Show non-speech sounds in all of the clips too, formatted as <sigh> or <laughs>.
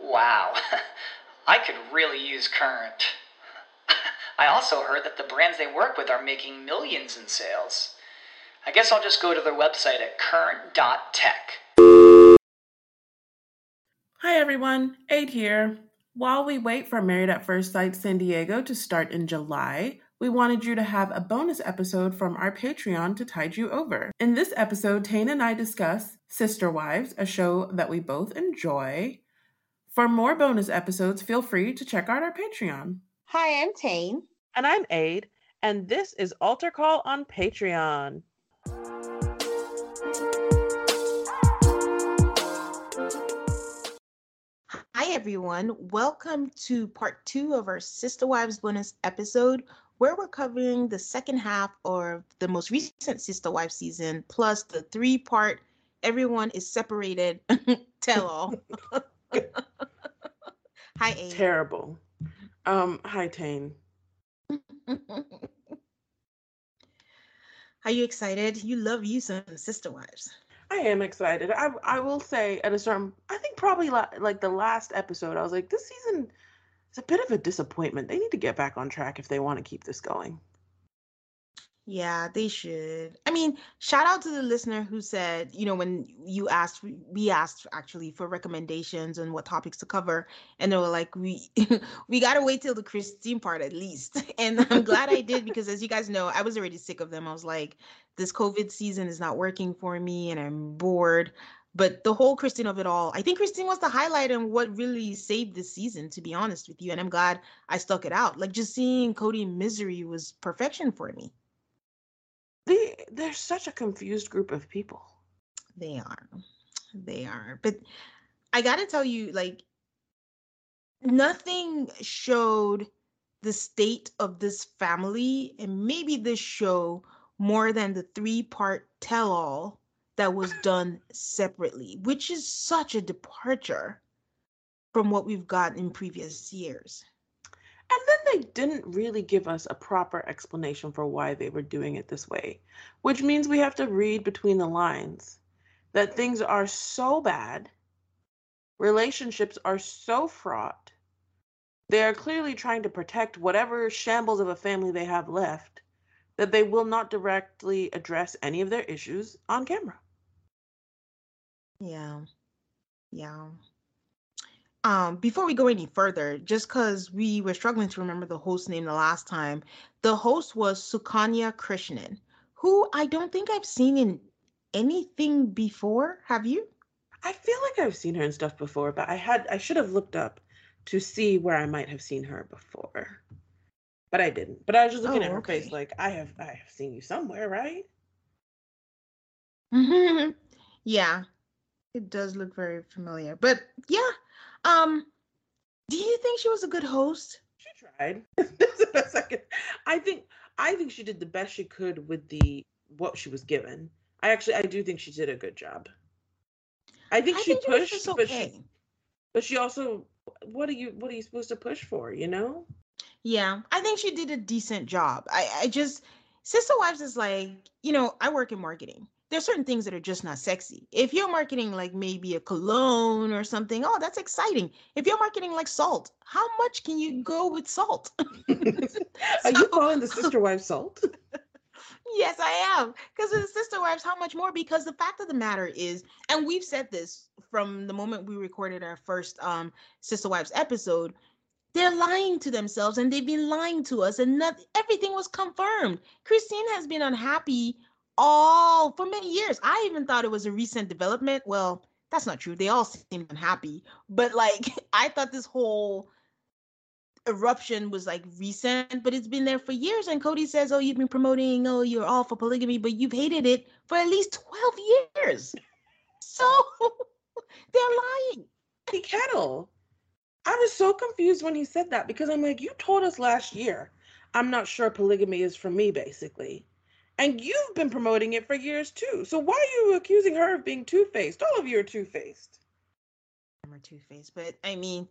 Wow, <laughs> I could really use Current. <laughs> I also heard that the brands they work with are making millions in sales. I guess I'll just go to their website at current.tech. Hi everyone, Aid here. While we wait for Married at First Sight San Diego to start in July, we wanted you to have a bonus episode from our Patreon to tide you over. In this episode, Tane and I discuss Sister Wives, a show that we both enjoy. For more bonus episodes, feel free to check out our Patreon. Hi, I'm Tane. And I'm Aid, and this is Alter Call on Patreon. Hi, everyone. Welcome to part two of our Sister Wives bonus episode, where we're covering the second half of the most recent Sister Wives season, plus the three part Everyone is Separated <laughs> tell all. <laughs> <laughs> hi, Aid. Terrible. Um, hi, Tane. <laughs> Are you excited? You love you some Sister Wives. I am excited. I I will say at a certain, I think probably la- like the last episode, I was like, this season is a bit of a disappointment. They need to get back on track if they want to keep this going. Yeah, they should. I mean, shout out to the listener who said, you know, when you asked, we asked actually for recommendations and what topics to cover, and they were like, we <laughs> we gotta wait till the Christine part at least. <laughs> And I'm glad I did because, as you guys know, I was already sick of them. I was like, this COVID season is not working for me, and I'm bored. But the whole Christine of it all, I think Christine was the highlight and what really saved this season, to be honest with you. And I'm glad I stuck it out. Like just seeing Kody in misery was perfection for me. They they're such a confused group of people. They are. They are. But I got to tell you like nothing showed the state of this family and maybe this show more than the three-part tell-all that was <laughs> done separately, which is such a departure from what we've got in previous years. And then they didn't really give us a proper explanation for why they were doing it this way, which means we have to read between the lines that things are so bad, relationships are so fraught, they are clearly trying to protect whatever shambles of a family they have left, that they will not directly address any of their issues on camera. Yeah. Yeah. Um, before we go any further, just because we were struggling to remember the host name the last time, the host was Sukanya Krishnan, who I don't think I've seen in anything before. Have you? I feel like I've seen her in stuff before, but I had I should have looked up to see where I might have seen her before. But I didn't. But I was just looking Oh, at her okay. face like I have I have seen you somewhere, right? <laughs> yeah, it does look very familiar. But yeah, um, do you think she was a good host? She tried. <laughs> That's best I think I think she did the best she could with the what she was given. I actually I do think she did a good job. I think I she think pushed, just but she but she also what are you what are you supposed to push for, you know? Yeah, I think she did a decent job. I, I just Sister Wives is like, you know, I work in marketing. There's certain things that are just not sexy. If you're marketing like maybe a cologne or something, oh, that's exciting. If you're marketing like salt, how much can you go with salt? <laughs> <laughs> Are you calling the sister wife salt? <laughs> yes, I am. Because the sister wives, how much more? Because the fact of the matter is, and we've said this from the moment we recorded our first um sister wives episode, they're lying to themselves and they've been lying to us, and not, everything was confirmed. Christine has been unhappy all for many years. I even thought it was a recent development. Well, that's not true. They all seem unhappy, but like <laughs> I thought this whole eruption was like recent, but it's been there for years. And Kody says, "Oh, you've been promoting, oh, you're all for polygamy, but you've hated it for at least twelve years." So <laughs> they're lying. Kettle. I was so confused when he said that because I'm like, you told us last year, I'm not sure polygamy is for me, basically. And you've been promoting it for years too. So why are you accusing her of being two faced? All of you are two faced. I'm a two faced, but I mean,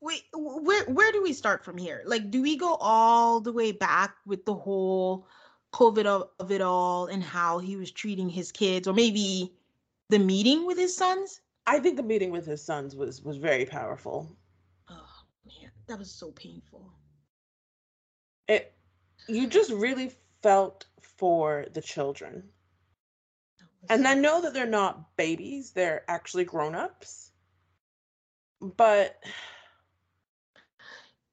wait, where where do we start from here? Like, do we go all the way back with the whole COVID of, of it all and how he was treating his kids, or maybe the meeting with his sons? I think the meeting with his sons was was very powerful. Oh man, that was so painful. It you just really felt for the children. And I know that they're not babies, they're actually grown-ups. But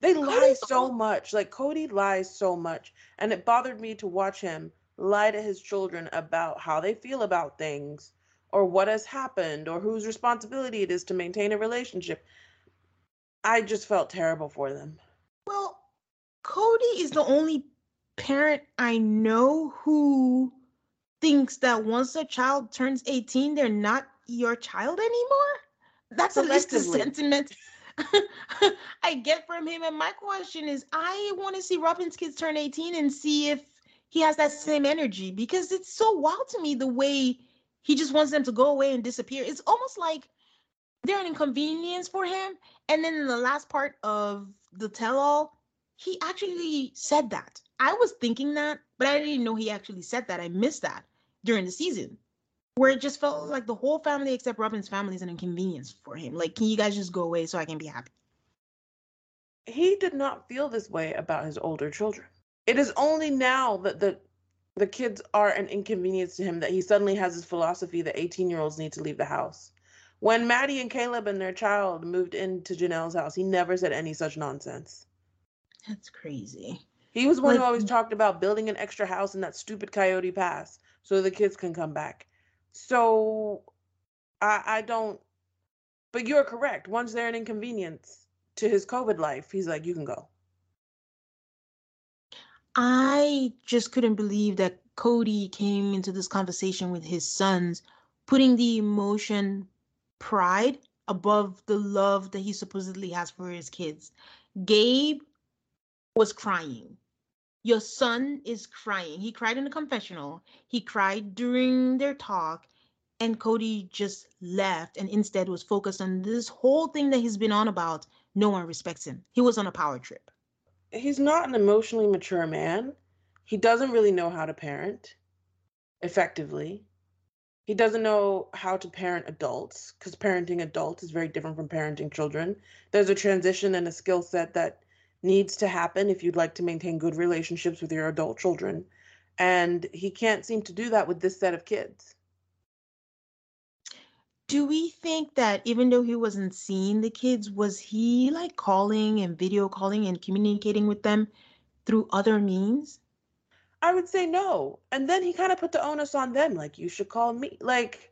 they lie so much. Like Kody lies so much. And it bothered me to watch him lie to his children about how they feel about things or what has happened or whose responsibility it is to maintain a relationship. I just felt terrible for them. Well, Kody is the only parent I know who thinks that once a child turns 18, they're not your child anymore. That's at least the sentiment <laughs> I get from him. And my question is I want to see Robyn's kids turn 18 and see if he has that same energy because it's so wild to me the way he just wants them to go away and disappear. It's almost like they're an inconvenience for him. And then in the last part of the tell all, he actually said that. I was thinking that, but I didn't know he actually said that. I missed that during the season, where it just felt like the whole family except Robyn's family is an inconvenience for him. Like, can you guys just go away so I can be happy? He did not feel this way about his older children. It is only now that the the kids are an inconvenience to him that he suddenly has his philosophy that 18 year olds need to leave the house. When Maddie and Caleb and their child moved into Janelle's house, he never said any such nonsense. That's crazy. He was one like, who always talked about building an extra house in that stupid Coyote Pass so the kids can come back. So I, I don't, but you're correct. Once they're an inconvenience to his COVID life, he's like, you can go. I just couldn't believe that Kody came into this conversation with his sons, putting the emotion, pride above the love that he supposedly has for his kids. Gabe was crying. Your son is crying. He cried in the confessional. He cried during their talk. And Kody just left and instead was focused on this whole thing that he's been on about. No one respects him. He was on a power trip. He's not an emotionally mature man. He doesn't really know how to parent effectively. He doesn't know how to parent adults because parenting adults is very different from parenting children. There's a transition and a skill set that needs to happen if you'd like to maintain good relationships with your adult children. And he can't seem to do that with this set of kids. Do we think that even though he wasn't seeing the kids, was he like calling and video calling and communicating with them through other means? I would say no. And then he kind of put the onus on them like, you should call me. Like,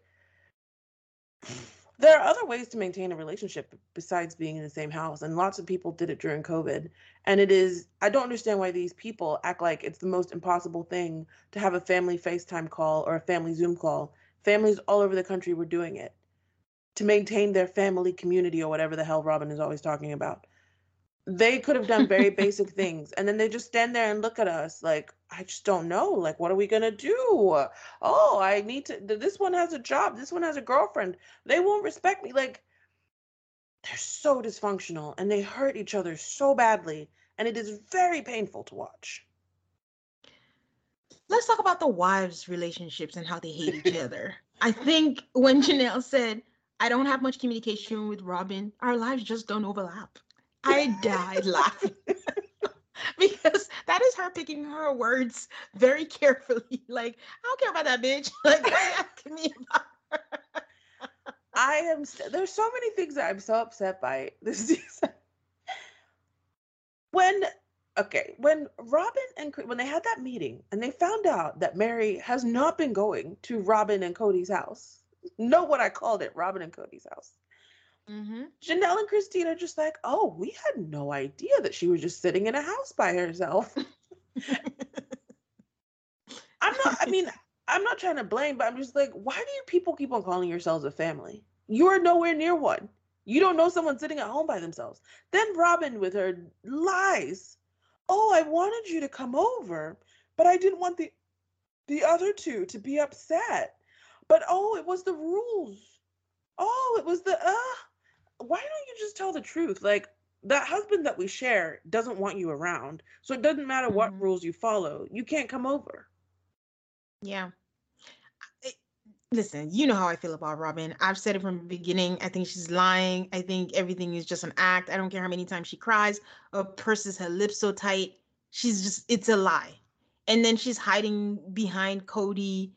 there are other ways to maintain a relationship besides being in the same house and lots of people did it during covid and it is i don't understand why these people act like it's the most impossible thing to have a family facetime call or a family zoom call. Families all over the country were doing it to maintain their family community or whatever the hell robyn is always talking about they could have done very <laughs> basic things and then they just stand there and look at us like i just don't know like what are we going to do? Oh i need to this one has a job this one has a girlfriend they won't respect me like they're so dysfunctional and they hurt each other so badly and it is very painful to watch. Let's talk about the wives relationships and how they hate each <laughs> other. I think when janelle said i don't have much communication with robyn our lives just don't overlap i died laughing <laughs> because that is her picking her words very carefully <laughs> like i don't care about that bitch <laughs> like why are asking me about her I am. There's so many things that I'm so upset by this season. when okay, when Robyn and when they had that meeting and they found out that Meri has not been going to Robyn and Kody's house. Know what I called it? Robyn and Kody's house. Mm-hmm. Janelle and Christine are just like, oh, we had no idea that she was just sitting in a house by herself. <laughs> I'm not. I mean, I'm not trying to blame, but I'm just like, why do you people keep on calling yourselves a family? You are nowhere near one. You don't know someone sitting at home by themselves. Then Robyn, with her lies, oh, I wanted you to come over, but I didn't want the the other two to be upset. But oh, it was the rules. Oh, it was the uh. Why don't you just tell the truth? Like that husband that we share doesn't want you around, so it doesn't matter what Mm-hmm. rules you follow. You can't come over. Yeah. I- Listen, you know how I feel about Robyn. I've said it from the beginning. I think she's lying. I think everything is just an act. I don't care how many times she cries or purses her lips so tight. She's just, it's a lie. And then she's hiding behind Kody.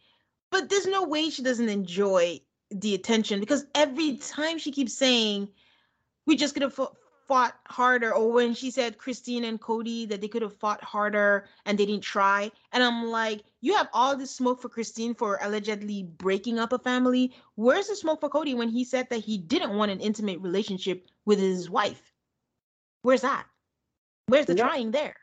But there's no way she doesn't enjoy the attention because every time she keeps saying, we just could have fought harder or when she said christine and kody that they could have fought harder and they didn't try and i'm like you have all this smoke for christine for allegedly breaking up a family. Where's the smoke for kody when he said that he didn't want an intimate relationship with his wife? Where's that? Where's the Yep. trying there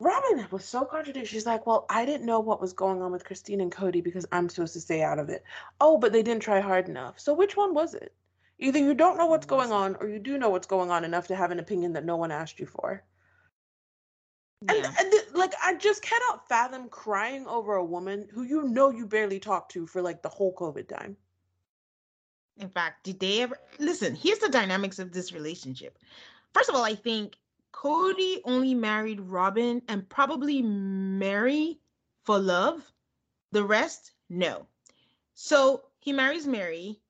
Robyn was so contradictory. She's like, Well, I didn't know what was going on with Christine and Kody because I'm supposed to stay out of it. Oh, but they didn't try hard enough. So which one was it? Either you don't know what's mm, going on or you do know what's going on enough to have an opinion that no one asked you for. And, Yeah. and th- like, I just cannot fathom crying over a woman who you know you barely talked to for like the whole COVID time. In fact, did they ever listen? Here's the dynamics of this relationship. First of all, I think Kody only married Robyn and probably Meri for love. The rest, no. So he marries Meri,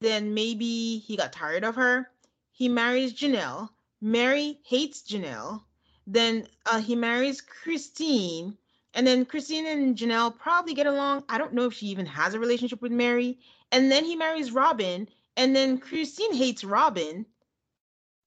then maybe he got tired of her. He marries Janelle. Meri hates Janelle. Then uh, he marries Christine. And then Christine and Janelle probably get along. I don't know if she even has a relationship with Meri. And then he marries Robyn. And then Christine hates Robyn.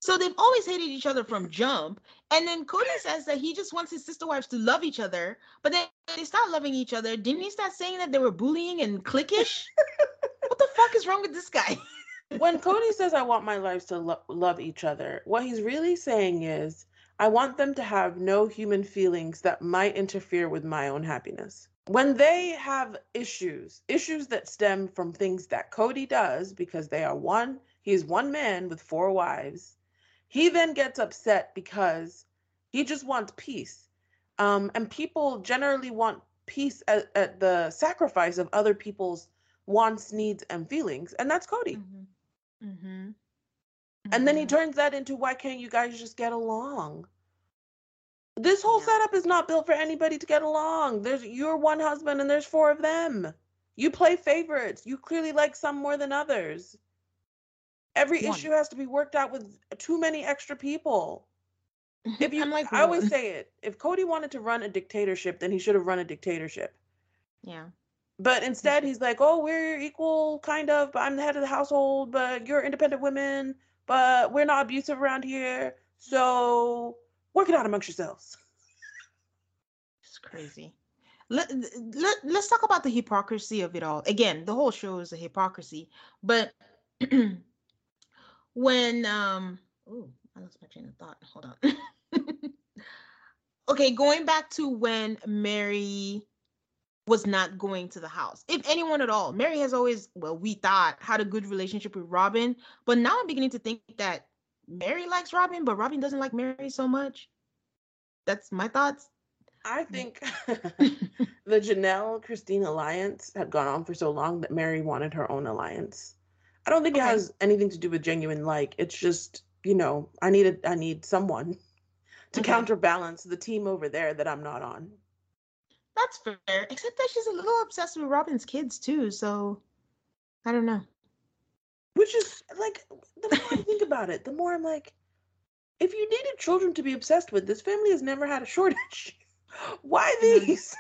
So they've always hated each other from jump. And then Kody says that he just wants his sister wives to love each other. But then they start loving each other. Didn't he start saying that they were bullying and cliquish? <laughs> what the fuck is wrong with this guy? <laughs> when Kody says, I want my wives to lo- love each other, what he's really saying is, I want them to have no human feelings that might interfere with my own happiness. When they have issues, issues that stem from things that Kody does because they are one, he's one man with four wives, he then gets upset because he just wants peace. Um, and people generally want peace at, at the sacrifice of other people's wants, needs, and feelings. And that's Kody. Mm-hmm. And then he turns that into why can't you guys just get along? This whole setup is not built for anybody to get along. There's you're one husband and there's four of them. You play favorites. You clearly like some more than others. Every One. issue has to be worked out with too many extra people. Mm-hmm. If you like I always say it. If Kody wanted to run a dictatorship, then he should have run a dictatorship. Yeah. But instead, he's like, "Oh, we're equal, kind of. But I'm the head of the household. But you're independent women. But we're not abusive around here. So work it out amongst yourselves." It's crazy. Let, let, let's talk about the hypocrisy of it all. Again, the whole show is a hypocrisy. But <clears throat> when um oh, I lost my train of thought. Hold on. <laughs> okay, going back to when Meri was not going to the house. If anyone at all, Meri has always, well, we thought had a good relationship with Robyn, but now I'm beginning to think that Meri likes Robyn, but Robyn doesn't like Meri so much. That's my thoughts. I think <laughs> the Janelle Christine alliance had gone on for so long that Meri wanted her own alliance. I don't think Okay. it has anything to do with genuine like. It's just, you know, I need a, I need someone to Okay. counterbalance the team over there that I'm not on. That's fair. Except that she's a little obsessed with Robyn's kids too, so I don't know. Which is like the more I <laughs> think about it, the more I'm like, if you needed children to be obsessed with, this family has never had a shortage. <laughs> Why these?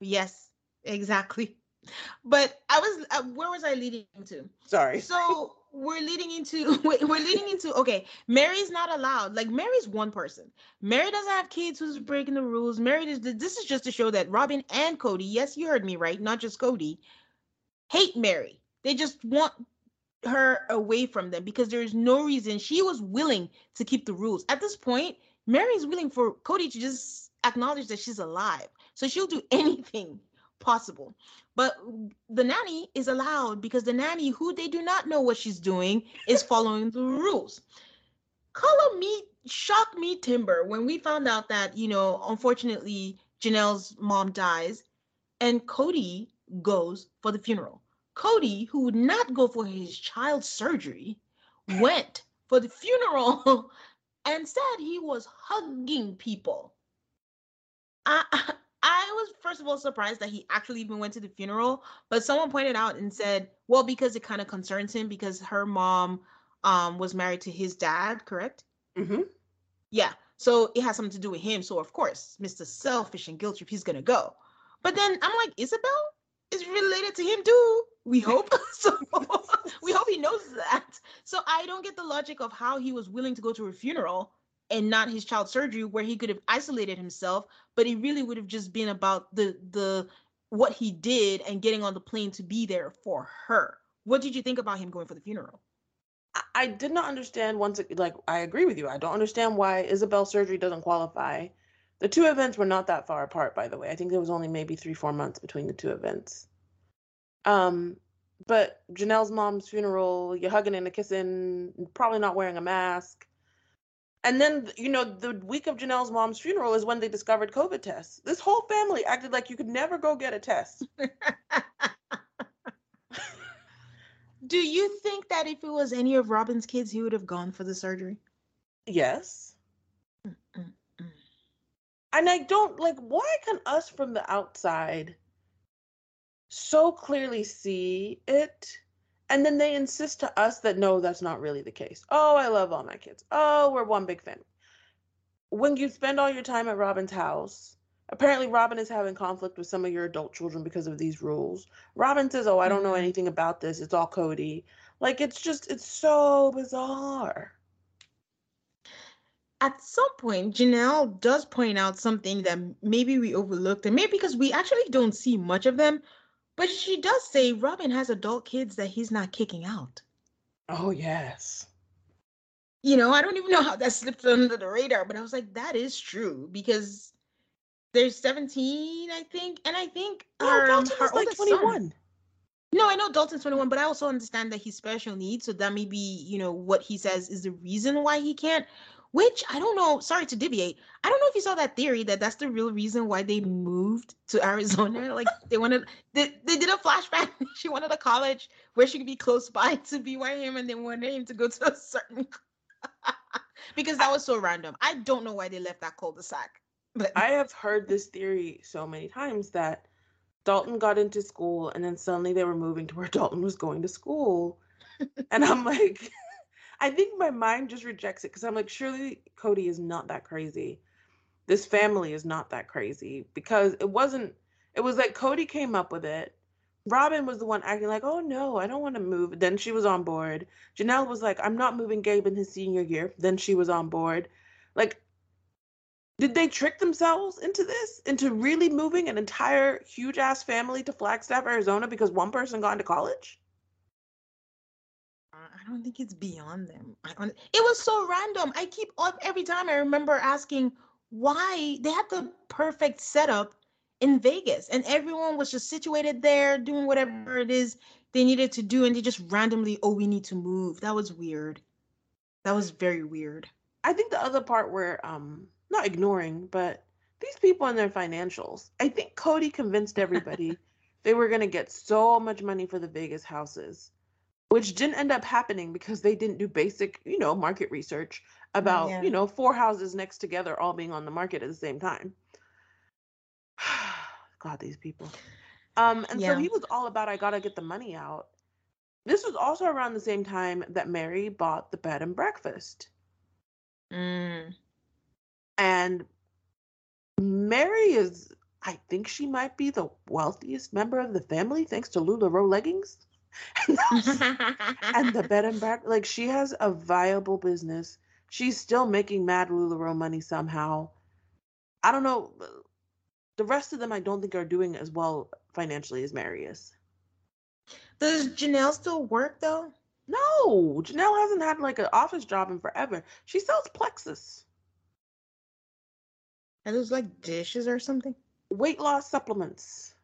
Yes, exactly. But I was uh, where was I leading to? Sorry. So we're leading into <laughs> we're leading into okay. Meri's not allowed. Like Meri's one person. Meri doesn't have kids who's breaking the rules. Meri is this is just to show that Robyn and Kody, yes, you heard me right, not just Kody, hate Meri. They just want her away from them because there is no reason she was willing to keep the rules. At this point, Meri's willing for Kody to just acknowledge that she's alive. So she'll do <laughs> anything possible. But the nanny is allowed because the nanny, who they do not know what she's doing, is <laughs> following the rules. Color me, shock me timber when we found out that, you know, unfortunately, Janelle's mom dies and Kody goes for the funeral. Kody, who would not go for his child's surgery, went for the funeral <laughs> and said he was hugging people. I, I was first of all surprised that he actually even went to the funeral, but someone pointed out and said, well, because it kind of concerns him because her mom um was married to his dad, correct? Mm-hmm. Yeah. So it has something to do with him. So of course, Mr. Selfish and guilt trip, he's gonna go. But then I'm like, Ysabel is related to him too. We hope. <laughs> so we hope he knows that. So I don't get the logic of how he was willing to go to her funeral and not his child surgery, where he could have isolated himself, but it really would have just been about the the what he did and getting on the plane to be there for her. What did you think about him going for the funeral? I, did not understand once like I agree with you. I don't understand why Ysabel's surgery doesn't qualify. The two events were not that far apart, by the way. I think there was only maybe three, four months between the two events. Um, but Janelle's mom's funeral, you're hugging and a kissing, probably not wearing a mask. And then, you know, the week of Janelle's mom's funeral is when they discovered COVID tests. This whole family acted like you could never go get a test. <laughs> Do you think that if it was any of Robyn's kids, he would have gone for the surgery? Yes. Mm-mm-mm. And I don't like why can us from the outside so clearly see it and then they insist to us that no that's not really the case. Oh, I love all my kids. Oh, we're one big family. When you spend all your time at Robyn's house, apparently Robyn is having conflict with some of your adult children because of these rules. Robyn says, "Oh, I don't know Mhm. anything about this. It's all Kody." Like it's just it's so bizarre. At some point, Janelle does point out something that maybe we overlooked, and maybe because we actually don't see much of them, but she does say Robyn has adult kids that he's not kicking out. Oh, yes. You know, I don't even know how that slipped under the radar, but I was like, that is true because there's 17, I think, and I think No, um, her, Dayton her is like oldest son- 21. No, I know Dayton's 21, but I also understand that he's special needs. So that may be, you know, what he says is the reason why he can't, which I don't know. Sorry to deviate. I don't know if you saw that theory that that's the real reason why they moved to <laughs> Arizona. Like they wanted, they, they did a flashback. <laughs> she wanted a college where she could be close by to BYM and they wanted him to go to a <laughs> certain, because that was so random. I don't know why they left that cul-de-sac. But I have heard this theory so many times that Dayton got into school and then suddenly they were moving to where Dayton was going to school. and I'm like, I think my mind just rejects it because I'm like, surely Kody is not that crazy. This family is not that crazy because it wasn't, it was like Kody came up with it. Robyn was the one acting like, oh no, I don't want to move. Then she was on board. Janelle was like, I'm not moving Gabe in his senior year. Then she was on board. Like, did they trick themselves into this? Into really moving an entire huge ass family to Flagstaff, Arizona because one person got into college? I don't think it's beyond them. I don't, it was so random. I keep up every time I remember asking why they had the perfect setup in Vegas and everyone was just situated there doing whatever it is they needed to do and they just randomly, oh, we need to move. That was weird. That was very weird. I think the other part where um not ignoring, but these people and their financials. I think Kody convinced everybody <laughs> they were gonna get so much money for the Vegas houses. Which didn't end up happening because they didn't do basic, you know, market research about, Yeah. you know, four houses next together all being on the market at the same time. <sighs> God, these people. Um, and so he was all about I gotta get the money out. This was also around the same time that Meri bought the bed and breakfast. Mm. And Meri is, I think she might be the wealthiest member of the family, thanks to LuLaRoe leggings. <laughs> <laughs> and the bed and breakfast, like she has a viable business. She's still making mad LuLaRoe money somehow. I don't know. Uh, the rest of them, I don't think are doing as well financially as Marius. Does Janelle still work though? No, Janelle hasn't had like an office job in forever. She sells Plexus, Are those like dishes or something? weight loss supplements.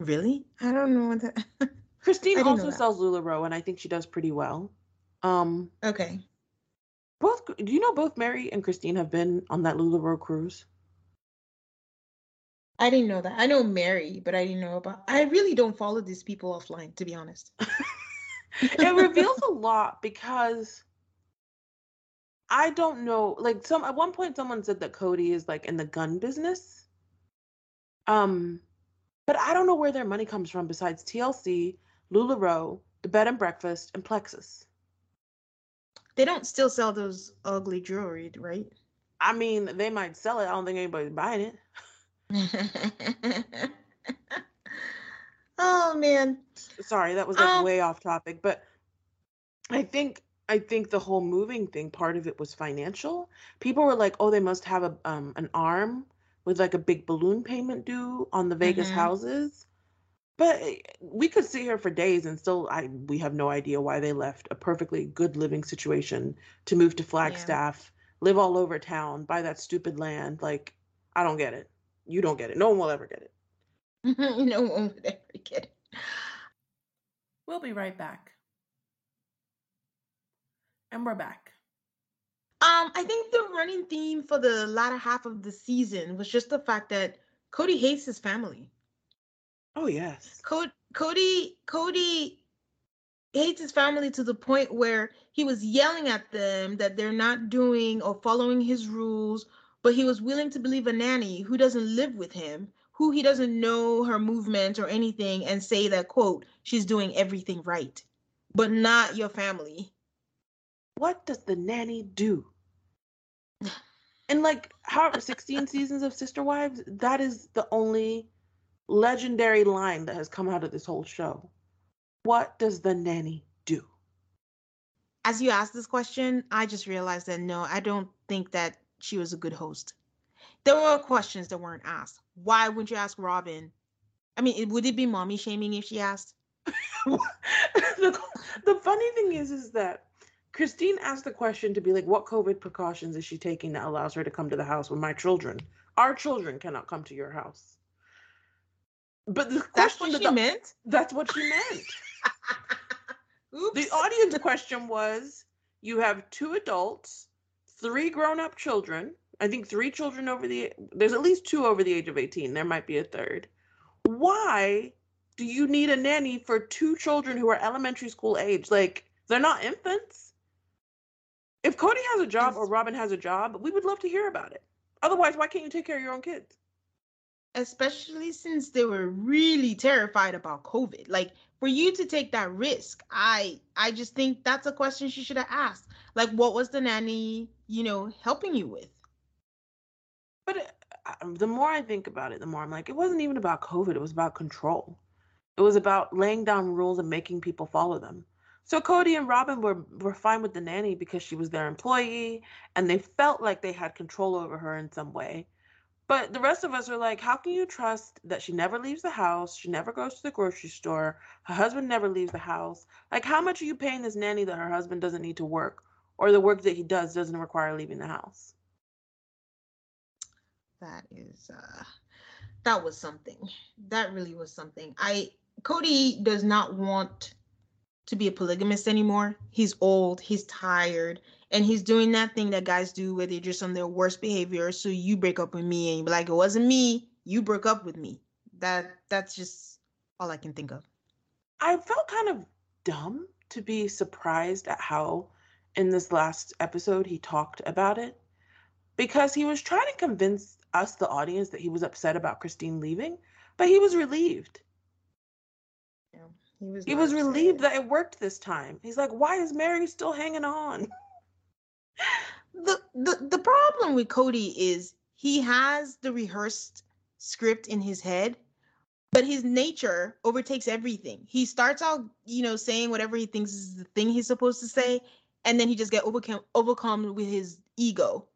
Really? I don't know what that. <laughs> Christine I didn't know also sells LuLaRoe, and I think she does pretty well. Um, okay. both do you know both Meri and Christine have been on that LuLaRoe cruise? I didn't know that. I know Meri, but I didn't know about. I really don't follow these people offline, to be honest. <laughs> it reveals <laughs> a lot because I don't know. Like some at one point, someone said that Kody is like in the gun business. Um, but I don't know where their money comes from besides TLC, Lularoe, the bed and breakfast, and Plexus. They don't still sell those ugly jewelry, right? I mean, they might sell it. I don't think anybody's buying it. <laughs> oh man. Sorry, that was like Um, way off topic, but I think I think the whole moving thing, part of it was financial. People were like, "Oh, they must have a um an ARM with like a big balloon payment due on the Vegas Mhm. houses." But eh, we could sit here for days and still I we have no idea why they left a perfectly good living situation to move to Flagstaff, live all over town, buy that stupid land. Like, I don't get it. You don't get it. No one will ever get it. <laughs> no one would ever get it. We'll be right back. And we're back. Um, I think the running theme for the latter half of the season was just the fact that Kody hates his family. Oh yes. Co- Kody Kody hates his family to the point where he was yelling at them that they're not doing or following his rules, but he was willing to believe a nanny who doesn't live with him, who he doesn't know her movements or anything, and say that quote she's doing everything right, but not your family. what does the nanny do? And like however 16 seasons of Sister Wives, that is the only legendary line that has come out of this whole show. What does the nanny do? As you asked this question, I just realized that no, I don't think that she was a good host. There were questions that weren't asked. Why wouldn't you ask Robyn? I mean, it- would it be mommy shaming if she asked? <laughs> the, the funny thing is is that Christine asked the question to be like, what COVID precautions is she taking that allows her to come to the house with my children? Our children cannot come to your house. But the That's question that she the- meant. That's what she meant. <laughs> Oops. The audience question was you have two adults, three grown up children. I think three children over the there's at least two over the age of 18. There might be a third. Why do you need a nanny for two children who are elementary school age? Like they're not infants. If Kody has a job or Robyn has a job, we would love to hear about it. Otherwise, why can't you take care of your own kids? Especially since they were really terrified about COVID. Like for you to take that risk, I I just think that's a question she should have asked. Like, what was the nanny, you know, helping you with? But uh, the more I think about it, the more I'm like, it wasn't even about COVID. It was about control. It was about laying down rules and making people follow them. So Kody and Robyn were were fine with the nanny because she was their employee and they felt like they had control over her in some way. But the rest of us are like, how can you trust that she never leaves the house? She never goes to the grocery store. Her husband never leaves the house. Like, how much are you paying this nanny that her husband doesn't need to work or the work that he does doesn't require leaving the house? That is uh that was something. That really was something. I Kody does not want to be a polygamist anymore. He's old, he's tired, and he's doing that thing that guys do where they're just on their worst behavior. So you break up with me and you be like, it wasn't me, you broke up with me. That that's just all I can think of. I felt kind of dumb to be surprised at how in this last episode he talked about it because he was trying to convince us the audience that he was upset about Christine leaving, but he was relieved. Yeah, he was he was relieved that it worked this time. He's like, "Why is Meri still hanging on?" <laughs> the the the problem with Kody is he has the rehearsed script in his head but his nature overtakes everything. He starts out, you know, saying whatever he thinks is the thing he's supposed to say, and then he just get overcome overcome with his ego,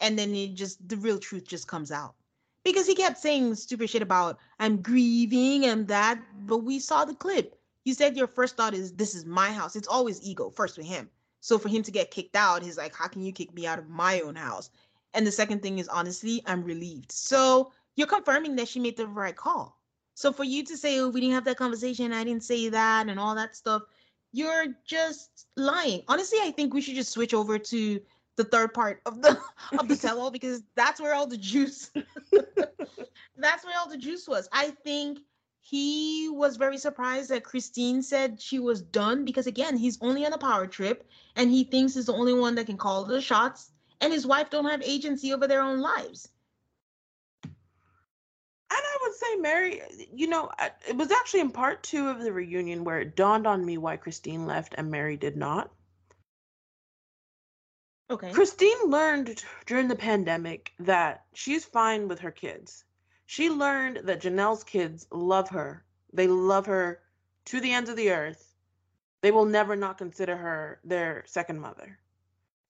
and then it just the real truth just comes out. Because he kept saying stupid shit about I'm grieving and that, but we saw the clip. You said your first thought is this is my house. It's always ego first with him. So for him to get kicked out, he's like, how can you kick me out of my own house? And the second thing is honestly, I'm relieved. So you're confirming that she made the right call. So for you to say, oh, we didn't have that conversation, I didn't say that, and all that stuff, you're just lying. Honestly, I think we should just switch over to the third part of the <laughs> of the <laughs> tell all because that's where all the juice <laughs> that's where all the juice was. I think he was very surprised that Christine said she was done because again, he's only on a power trip and he thinks he's the only one that can call the shots and his wife don't have agency over their own lives. And I would say Meri, you know, it was actually in part 2 of the reunion where it dawned on me why Christine left and Meri did not. Okay. Christine learned during the pandemic that she's fine with her kids. She learned that Janelle's kids love her. They love her to the ends of the earth. They will never not consider her their second mother.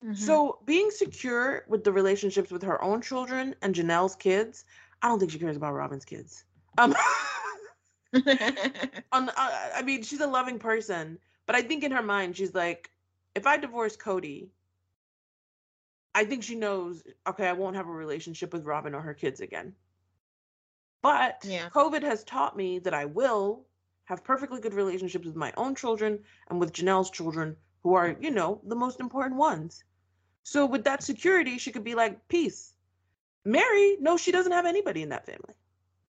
Mm-hmm. So, being secure with the relationships with her own children and Janelle's kids, I don't think she cares about Robyn's kids. Um, <laughs> on, uh, I mean, she's a loving person, but I think in her mind, she's like, if I divorce Kody, I think she knows, okay, I won't have a relationship with Robyn or her kids again. But yeah. COVID has taught me that I will have perfectly good relationships with my own children and with Janelle's children, who are, you know, the most important ones. So with that security, she could be like, peace. Meri, no, she doesn't have anybody in that family.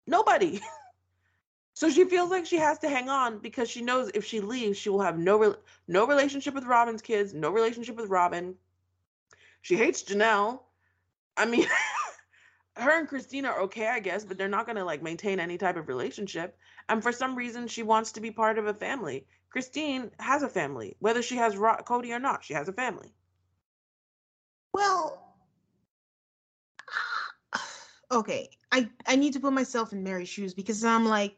Nobody. <laughs> so she feels like she has to hang on because she knows if she leaves, she will have no re- no relationship with Robyn's kids, no relationship with Robyn. She hates Janelle. I mean, <laughs> her and Christina are okay, I guess, but they're not going to like maintain any type of relationship. And for some reason, she wants to be part of a family. Christine has a family, whether she has Ro- Kody or not. She has a family. Well, <sighs> okay, I I need to put myself in Meri's shoes because I'm like,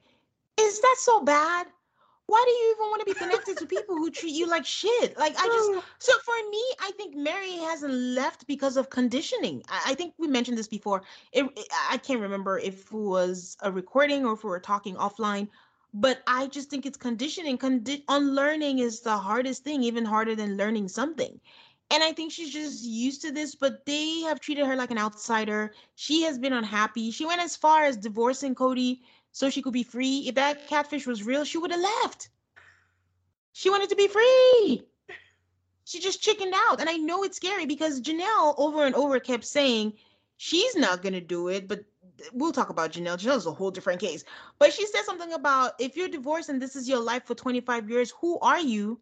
is that so bad? Why do you even want to be connected to people who treat you like shit? Like I just <sighs> so for me, I think Meri hasn't left because of conditioning. I, I think we mentioned this before. It, it, I can't remember if it was a recording or if we were talking offline, but I just think it's conditioning. Condi- unlearning is the hardest thing, even harder than learning something. And I think she's just used to this, but they have treated her like an outsider. She has been unhappy. She went as far as divorcing Kody so she could be free. If that catfish was real, she would have left. She wanted to be free. She just chickened out. And I know it's scary because Janelle over and over kept saying she's not going to do it, but we'll talk about Janelle. Janelle's a whole different case. But she said something about if you're divorced and this is your life for 25 years, who are you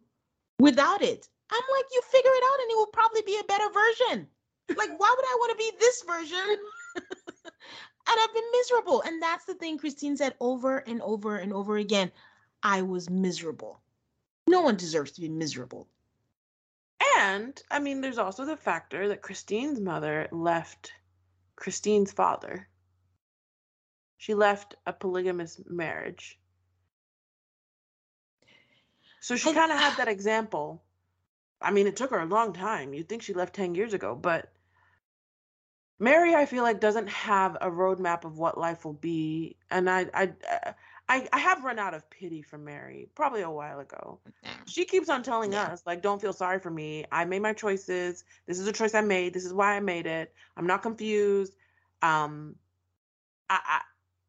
without it? I'm like, you figure it out and it will probably be a better version. Like, why would I want to be this version? <laughs> and I've been miserable. And that's the thing Christine said over and over and over again. I was miserable. No one deserves to be miserable. And I mean, there's also the factor that Christine's mother left Christine's father. She left a polygamous marriage. So she kind of had <sighs> that example. I mean, it took her a long time. You'd think she left 10 years ago, but Meri, I feel like doesn't have a roadmap of what life will be, and I, I, uh, I, I have run out of pity for Meri probably a while ago. Yeah. She keeps on telling yeah. us like, "Don't feel sorry for me. I made my choices. This is a choice I made. This is why I made it. I'm not confused." Um, I, I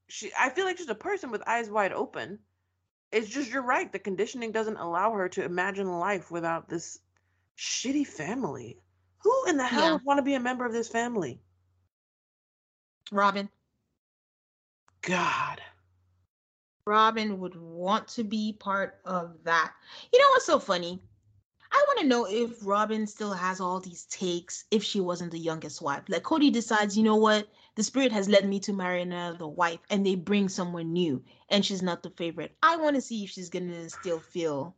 she, I feel like she's a person with eyes wide open. It's just you're right. The conditioning doesn't allow her to imagine life without this shitty family. Who in the hell yeah. would want to be a member of this family? Robyn. God. Robyn would want to be part of that. You know what's so funny? I want to know if Robyn still has all these takes if she wasn't the youngest wife. Like Kody decides, you know what? The spirit has led me to marry another wife, and they bring someone new, and she's not the favorite. I want to see if she's going to still feel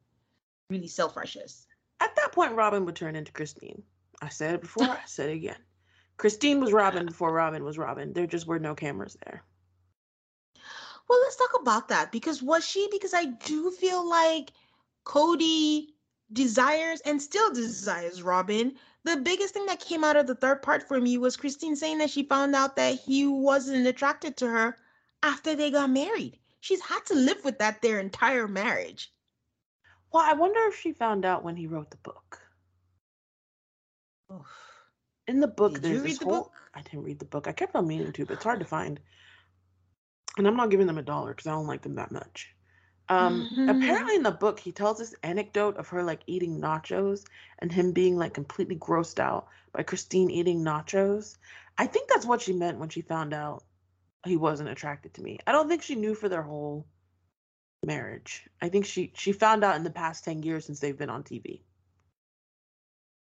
really self righteous. At that point, Robyn would turn into Christine. I said it before, I said it again. Christine was Robyn before Robyn was Robyn. There just were no cameras there. Well, let's talk about that because was she? Because I do feel like Kody desires and still desires Robyn. The biggest thing that came out of the third part for me was Christine saying that she found out that he wasn't attracted to her after they got married. She's had to live with that their entire marriage. Well, I wonder if she found out when he wrote the book. In the book, Did there's you read this the whole. book? I didn't read the book. I kept on meaning to, but it's hard to find. And I'm not giving them a dollar because I don't like them that much. Um, Mhm. apparently in the book he tells this anecdote of her like eating nachos and him being like completely grossed out by Christine eating nachos. I think that's what she meant when she found out he wasn't attracted to me. I don't think she knew for their whole marriage. I think she she found out in the past 10 years since they've been on TV.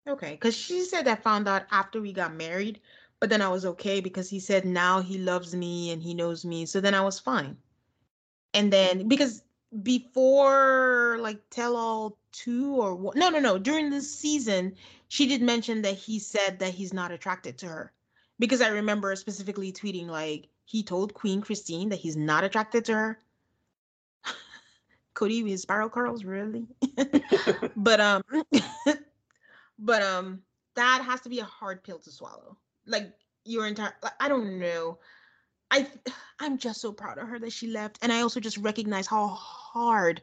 Okay, because she said I found out after we got married, but then I was okay because he said now he loves me and he knows me. So then I was fine. And then because before like tell all two or what no no no during this season she did mention that he said that he's not attracted to her because i remember specifically tweeting like he told queen christine that he's not attracted to her <laughs> kody his spiral curls really <laughs> but um <laughs> but um that has to be a hard pill to swallow. Like your entire like, i don't know. I i'm just so proud of her that she left and i also just recognize how hard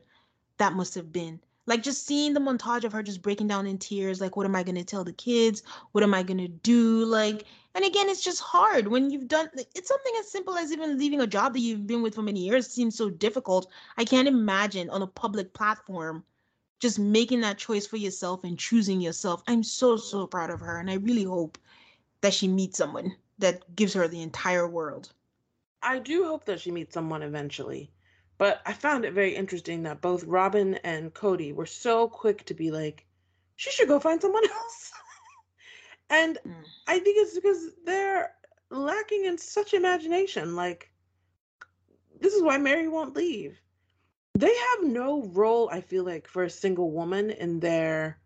that must have been. Like just seeing the montage of her just breaking down in tears like what am i to tell the kids? What am i to do? Like and again it's just hard when you've done it's something as simple as even leaving a job that you've been with for many years seems so difficult. I can't imagine on a public platform just making that choice for yourself and choosing yourself i'm so so proud of her and i really hope that she meets someone that gives her the entire world I do hope that she meets someone eventually. But I found it very interesting that both Robyn and Kody were so quick to be like, she should go find someone <laughs> else. and Mm. I think it's because they're lacking in such imagination. Like, this is why Meri won't leave. They have no role, I feel like, for a single woman in their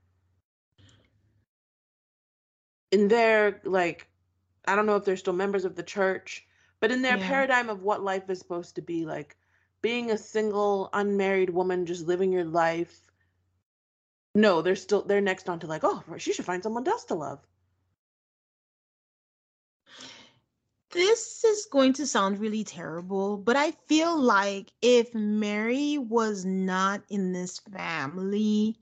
in their like I don't know if they're still members of the church, but in their Yeah. paradigm of what life is supposed to be like being a single unmarried woman just living your life no they're still they're next on to like oh she should find someone else to love this is going to sound really terrible, but I feel like if Meri was not in this family,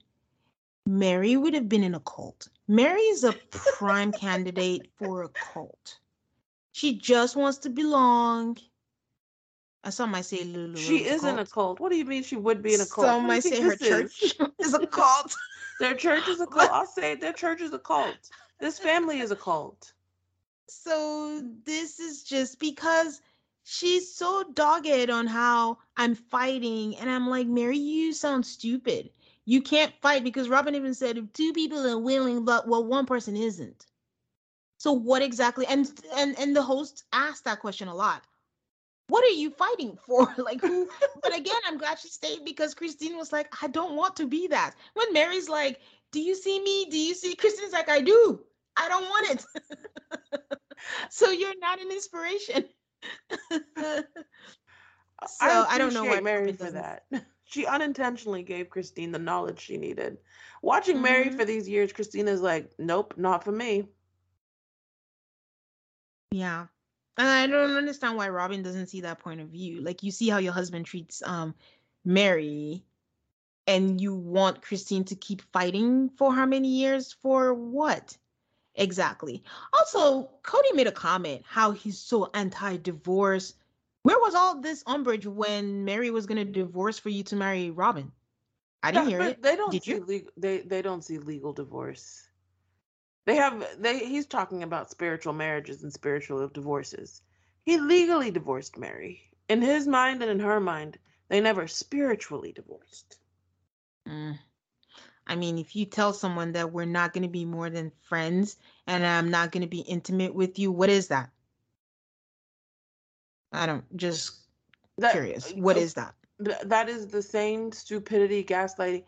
Meri would have been in a cult. Meri is a prime candidate for a cult. She just wants to belong. Uh, Some might say Lulu. she is in a cult what do you mean she would be in a cult Some might say her this is? church is a cult. <laughs> their church is a <laughs> cult i'll say their church is a cult this family is a cult So this is just because she's so dogged on how I'm fighting, and I'm like, Meri, you sound stupid. You can't fight because Robyn even said if two people are willing, but well, one person isn't. So what exactly? And and and the host asked that question a lot. What are you fighting <laughs> for? like who? but again, I'm glad she stayed because Christine was like, I don't want to be that. When Meri's like, Do you see me? Do you see? Christine's like, I do. I don't want it. <laughs> so you're not an inspiration. so I, don't know why Meri for that. <laughs> She unintentionally gave Christine the knowledge she needed. Watching Meri Mhm. for these years, Christina's like, nope, not for me. Yeah. And I don't understand why Robyn doesn't see that point of view. Like you see how your husband treats um Meri and you want Christine to keep fighting for how many years for what? Exactly. Also, Kody made a comment how he's so anti-divorce. Where was all this umbrage when Meri was going to divorce for you to marry Robyn? I didn't Yeah, hear it. They don't Did see you? legal. They they don't see legal divorce. They have they. He's talking about spiritual marriages and spiritual divorces. He legally divorced Meri. In his mind and in her mind, they never spiritually divorced. Mm. I mean, if you tell someone that we're not going to be more than friends and I'm not going to be intimate with you, what is that? I don't just that, curious. What is that? That is the same stupidity, gaslighting.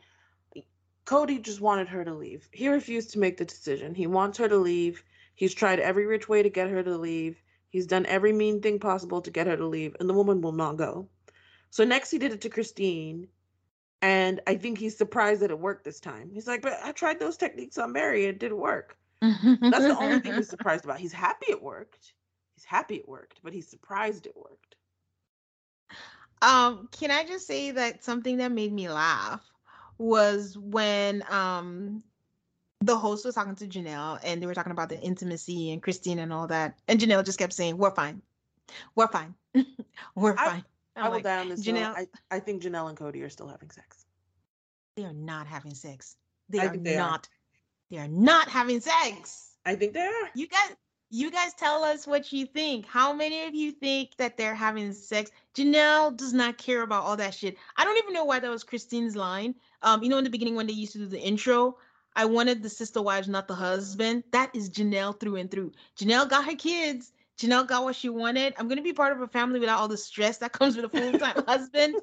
Kody just wanted her to leave. He refused to make the decision. He wants her to leave. He's tried every rich way to get her to leave. He's done every mean thing possible to get her to leave, and the woman will not go. So next he did it to Christine, and I think he's surprised that it worked this time. He's like, but I tried those techniques on Meri and it didn't work. That's the only thing he's surprised about. He's happy it worked. He's happy it worked, but he's surprised it worked. Um, can I just say that something that made me laugh was when um the host was talking to Janelle and they were talking about the intimacy and Christine and all that. And Janelle just kept saying, We're fine. We're fine. <laughs> We're fine. I, will like, down this Janelle. I, I think Janelle and Kody are still having sex. They are not having sex. They I are they not. Are. They are not having sex. I think they are. You guys you guys tell us what you think. How many of you think that they're having sex? Janelle does not care about all that shit. I don't even know why that was Christine's line. Um, you know, in the beginning when they used to do the intro, I wanted the sister wives, not the husband. That is Janelle through and through. Janelle got her kids. Janelle got what she wanted. I'm gonna be part of a family without all the stress that comes with a full-time <laughs> husband.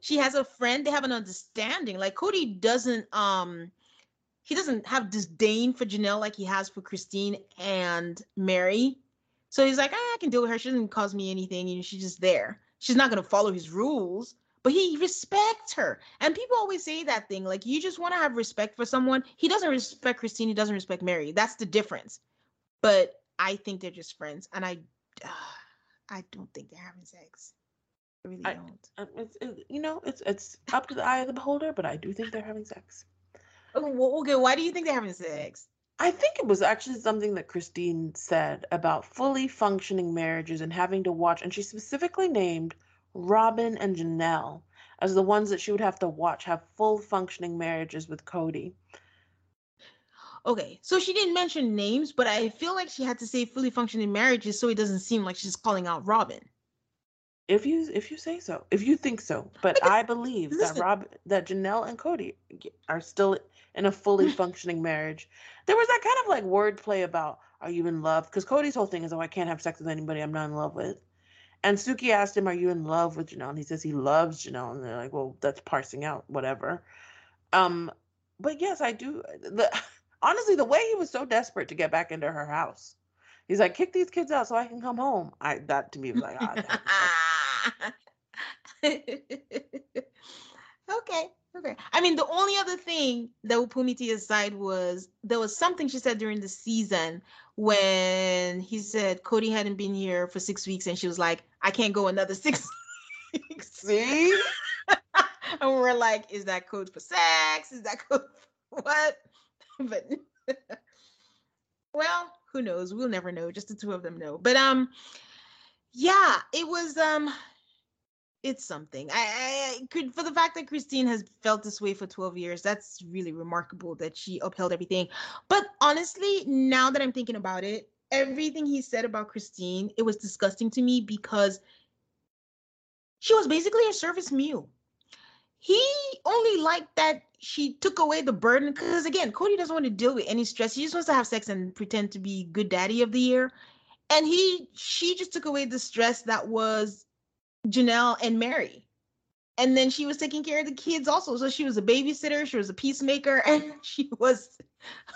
She has a friend. They have an understanding. Like Kody doesn't um he doesn't have disdain for Janelle like he has for Christine and Meri. So he's like, ah, I can deal with her. She doesn't cause me anything. You know, she's just there. She's not gonna follow his rules but he respects her. And people always say that thing like you just want to have respect for someone. He doesn't respect Christine, he doesn't respect Meri. That's the difference. But I think they're just friends and I uh, <sighs> I don't think they're having sex. I really I, don't. Um, it's, it, you know, it's it's up to the eye of the beholder, but I do think they're having sex. Okay, well, okay, why do you think they're having sex? I think it was actually something that Christine said about fully functioning marriages and having to watch, and she specifically named Robyn and Janelle as the ones that she would have to watch have full functioning marriages with Kody. Okay, so she didn't mention names, but I feel like she had to say fully functioning marriages so it doesn't seem like she's calling out Robyn. If you if you say so, if you think so, but I believe listen. that Rob that Janelle and Kody are still in a fully <laughs> functioning marriage. There was that kind of like wordplay about are you in love? Because Kody's whole thing is oh I can't have sex with anybody I'm not in love with. And Suki asked him, Are you in love with Janelle? And he says he loves Janelle. And they're like, Well, that's parsing out, whatever. Um, but yes, I do. The, honestly, the way he was so desperate to get back into her house, he's like, Kick these kids out so I can come home. I That to me was like, ah, <laughs> Okay. Okay. I mean, the only other thing that would put me to your side was there was something she said during the season when he said Kody hadn't been here for six weeks, and she was like, "I can't go another <laughs> six weeks." See? <laughs> and we're like, "Is that code for sex? Is that code for what?" <laughs> but well, who knows? We'll never know. Just the two of them know. But um, yeah, it was um it's something. I, I, could for the fact that Christine has felt this way for 12 years, that's really remarkable that she upheld everything. But honestly, now that I'm thinking about it, everything he said about Christine, it was disgusting to me because she was basically a service mule. He only liked that she took away the burden because again, Kody doesn't want to deal with any stress. He just wants to have sex and pretend to be good daddy of the year. And he she just took away the stress that was Janelle and Meri. And then she was taking care of the kids also. So she was a babysitter, she was a peacemaker, <laughs> and she was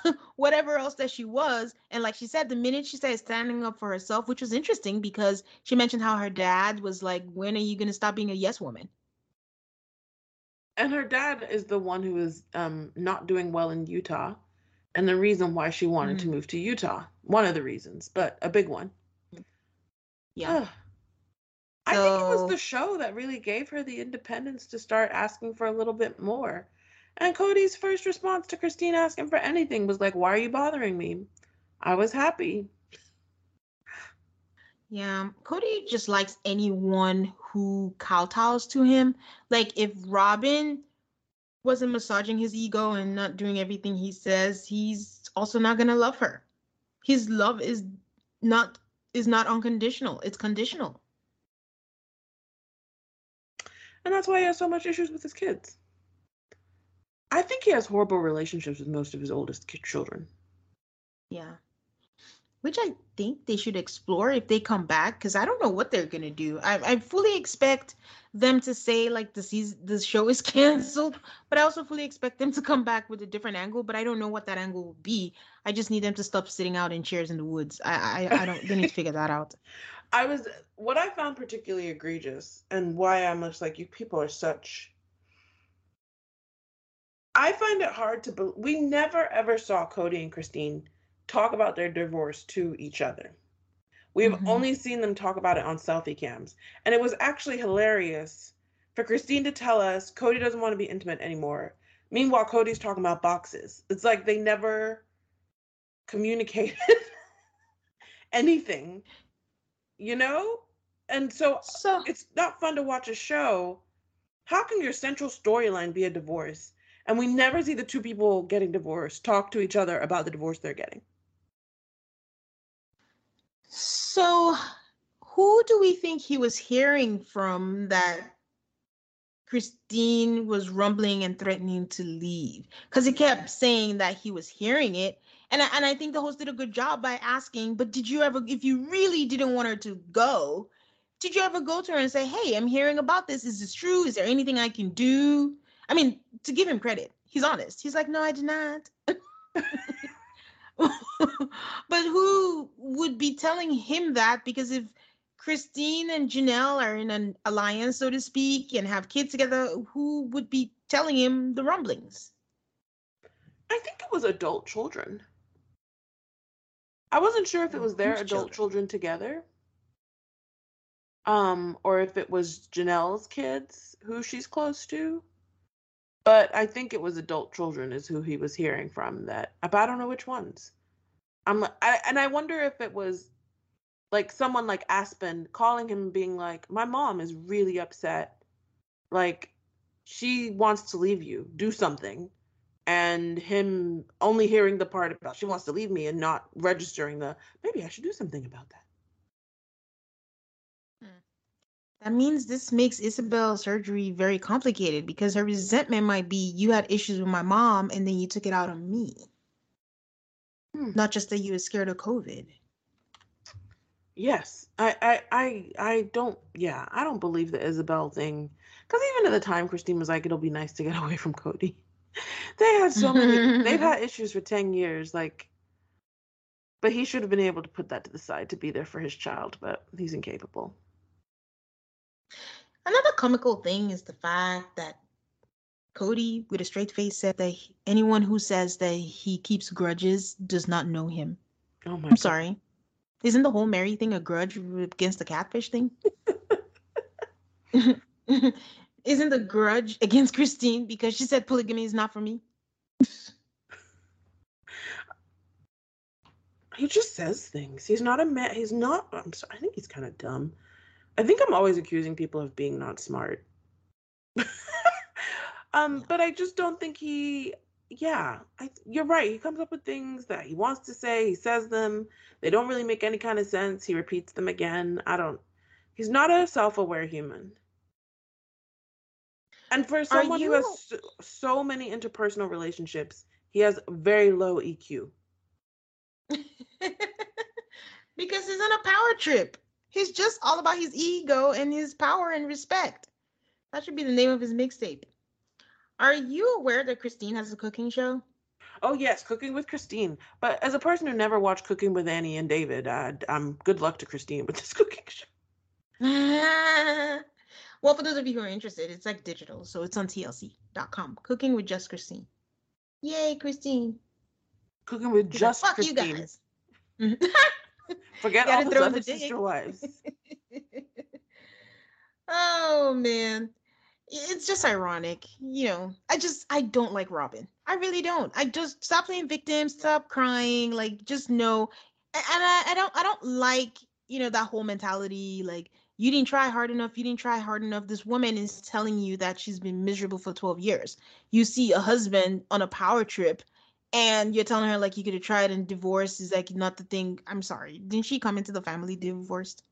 <laughs> whatever else that she was. And like she said, the minute she started standing up for herself, which was interesting because she mentioned how her dad was like, When are you going to stop being a yes woman? And her dad is the one who is um, not doing well in Utah. And the reason why she wanted mm-hmm. to move to Utah. One of the reasons, but a big one. Yeah. I think it was the show that really gave her the independence to start asking for a little bit more. And Kody's first response to Christine asking for anything was like, Why are you bothering me? I was happy. Yeah, Kody just likes anyone who kowtows to him. Like if Robyn wasn't massaging his ego and not doing everything he says, he's also not gonna love her. His love is not is not unconditional. It's conditional. And that's why he has so much issues with his kids. I think he has horrible relationships with most of his oldest children. Yeah. Which I think they should explore if they come back, because I don't know what they're gonna do. I, I fully expect them to say like the season, the show is <laughs> canceled, but I also fully expect them to come back with a different angle. But I don't know what that angle will be. I just need them to stop sitting out in chairs in the woods. I I, I don't. they need to figure that out. <laughs> I was what I found particularly egregious, and why I'm just like you people are such I find it hard to believe we never ever saw Kody and Christine talk about their divorce to each other. We've mm-hmm. only seen them talk about it on selfie cams. And it was actually hilarious for Christine to tell us Kody doesn't want to be intimate anymore. Meanwhile, Kody's talking about boxes. It's like they never communicated <laughs> anything, you know? And so, so it's not fun to watch a show. How can your central storyline be a divorce? And we never see the two people getting divorced talk to each other about the divorce they're getting. So, who do we think he was hearing from that Christine was rumbling and threatening to leave? Because he kept saying that he was hearing it. And I, and I think the host did a good job by asking, but did you ever, if you really didn't want her to go, did you ever go to her and say, hey, I'm hearing about this. Is this true? Is there anything I can do? I mean, to give him credit, he's honest. He's like, no, I did not. <laughs> <laughs> but who would be telling him that? Because if Christine and Janelle are in an alliance, so to speak, and have kids together, who would be telling him the rumblings? I think it was adult children. I wasn't sure if it was their adult children? children together. Um, or if it was Janelle's kids who she's close to. But I think it was adult children is who he was hearing from that. Uh, but I don't know which ones. I'm I, and I wonder if it was like someone like Aspen calling him being like, "My mom is really upset. Like she wants to leave you. Do something." And him only hearing the part about she wants to leave me and not registering the maybe I should do something about that. That means this makes Ysabel's surgery very complicated because her resentment might be you had issues with my mom and then you took it out on me. Hmm. Not just that you were scared of COVID. Yes. I, I I I don't yeah, I don't believe the Ysabel thing. Because even at the time Christine was like, it'll be nice to get <laughs> away from Kody." they had so many they've had <laughs> issues for 10 years, like but he should have been able to put that to the side to be there for his child, but he's incapable. Another comical thing is the fact that Kody, with a straight face, said that he, anyone who says that he keeps grudges does not know him. Oh my! I'm God. sorry. Isn't the whole Meri thing a grudge against the catfish thing? <laughs> Isn't the grudge against Christine because she said polygamy is not for me? he just says things. He's not a man. He's not. I'm sorry. I think he's kind of dumb. I think I'm always accusing people of being not smart. <laughs> um, but I just don't think he. Yeah, I, you're right. He comes up with things that he wants to say. He says them. They don't really make any kind of sense. He repeats them again. I don't. He's not a self-aware human. And for someone you... who has so, so many interpersonal relationships, he has very low EQ. <laughs> because he's on a power trip. He's just all about his ego and his power and respect. That should be the name of his mixtape. Are you aware that Christine has a cooking show? Oh yes, Cooking with Christine. But as a person who never watched Cooking with Annie and David, uh, I'm good luck to Christine with this <laughs> cooking show. <laughs> well, for those of you who are interested, it's like digital, so it's on TLC.com. Cooking with just Christine. Yay, Christine! Cooking with just Fuck Christine. you guys. <laughs> Forget all the sister wives. oh man. It's just ironic. You know, I just I don't like Robyn. I really don't. I just stop playing victim, stop crying, like just know and I, I don't I don't like, you know, that whole mentality like you didn't try hard enough you didn't try hard enough this woman is telling you that she's been miserable for 12 years you see a husband on a power trip and you're telling her like you could have tried and divorce is like not the thing. I'm sorry. Didn't she come into the family divorced?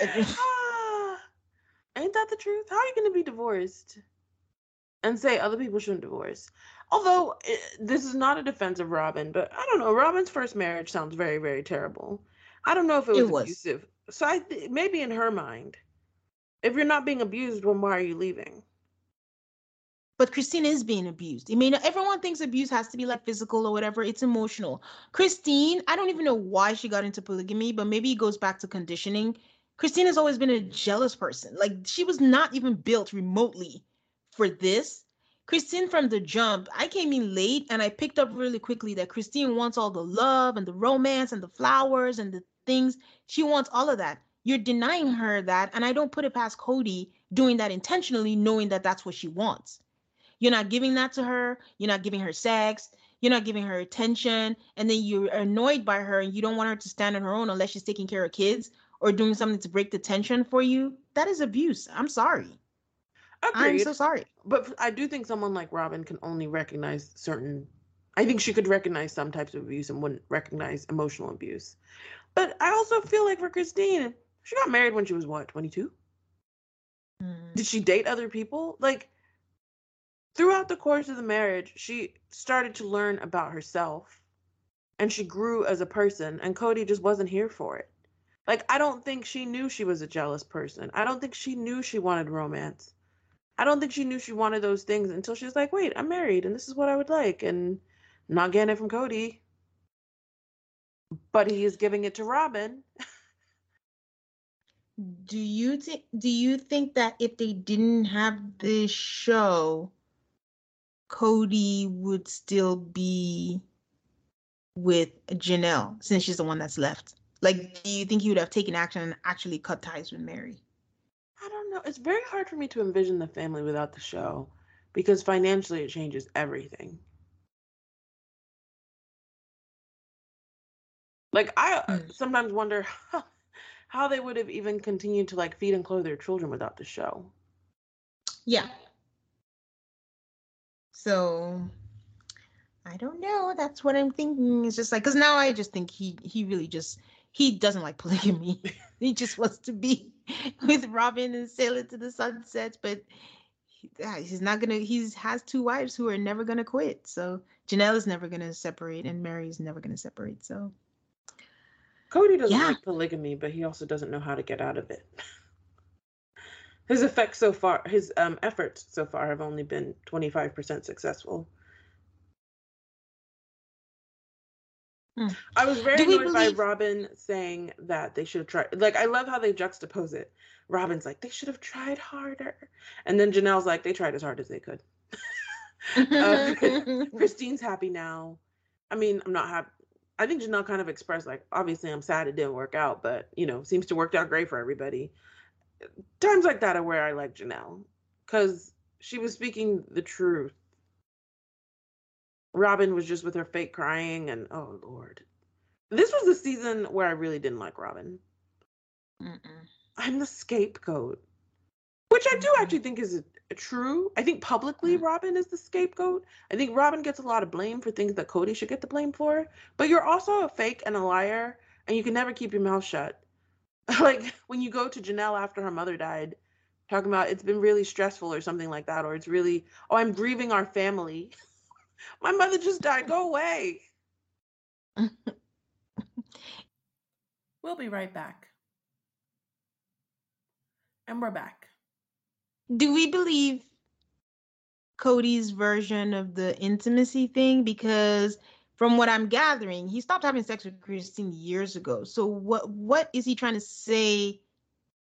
Ah <sighs> Ain't that the truth? How are you gonna be divorced? and say other people shouldn't divorce. Although eh, this is not a defense of Robyn, but I don't know. Robyn's first marriage sounds very, very terrible. I don't know if it was, It was. abusive. So I th- maybe in her mind, if you're not being abused, then why are you leaving? But Christine is being abused. I mean, everyone thinks abuse has to be like physical or whatever. It's emotional. Christine, I don't even know why she got into polygamy, but maybe it goes back to conditioning. Christine has always been a jealous person. Like she was not even built remotely for this. Christine from the jump, I came in late and I picked up really quickly that Christine wants all the love and the romance and the flowers and the things. She wants all of that. You're denying her that. And I don't put it past Kody doing that intentionally, knowing that that's what she wants. You're not giving that to her. You're not giving her sex. You're not giving her attention. And then you're annoyed by her and you don't want her to stand on her own unless she's taking care of kids or doing something to break the tension for you. That is abuse. I'm sorry. I'm so sorry. But I do think someone like Robyn can only recognize certain. I think she could recognize some types of abuse and wouldn't recognize emotional abuse. But I also feel like for Christine, she got married when she was what, 22? Mm. Did she date other people? Like, throughout the course of the marriage, she started to learn about herself and she grew as a person, and Kody just wasn't here for it. Like, I don't think she knew she was a jealous person. I don't think she knew she wanted romance. I don't think she knew she wanted those things until she was like, wait, I'm married and this is what I would like, and not getting it from Kody. But he is giving it to Robyn. Do you think do you think that if they didn't have this show, Kody would still be with Janelle since she's the one that's left? Like, do you think he would have taken action and actually cut ties with Meri? I don't know. It's very hard for me to envision the family without the show because financially it changes everything. Like I uh, sometimes wonder how, how they would have even continued to like feed and clothe their children without the show. Yeah. So I don't know. That's what I'm thinking. It's just like because now I just think he he really just he doesn't like <laughs> polygamy. he just wants to be <laughs> with Robyn and sail it to the sunset. But he- ah, he's not gonna. He's has two wives who are never gonna quit. So Janelle is never gonna separate, and Meri is never gonna separate. So Kody doesn't Yeah. like polygamy, but he also doesn't know how to get out of it. <laughs> His effects so far, his um, efforts so far have only been 25% successful. Hmm. I was very annoyed by Robyn saying that they should have tried. Like, I love how they juxtapose it. Robyn's like, they should have tried harder. And then Janelle's like, they tried as hard as they could. <laughs> Uh, <laughs> Christine's happy now. I mean, I'm not happy. I think Janelle kind of expressed like, obviously, I'm sad it didn't work out, but you know, seems to worked out great for everybody. Times like that are where I like Janelle because she was speaking the truth. Robyn was just with her fake crying, and oh lord, this was the season where I really didn't like Robyn. I'm the scapegoat, which I do actually think is true. I think publicly mm. Robyn is the scapegoat. I think Robyn gets a lot of blame for things that Kody should get the blame for. But you're also a fake and a liar, and you can never keep your mouth shut. <laughs> like when you go to Janelle after her mother died, talking about it's been really stressful or something like that, or it's really, oh, I'm grieving our family. <laughs> My mother just died. Go away. We'll be right back. And we're back. Do we believe Kody's version of the intimacy thing? Because from what I'm gathering, he stopped having sex with Christine years ago. So what what is he trying to say?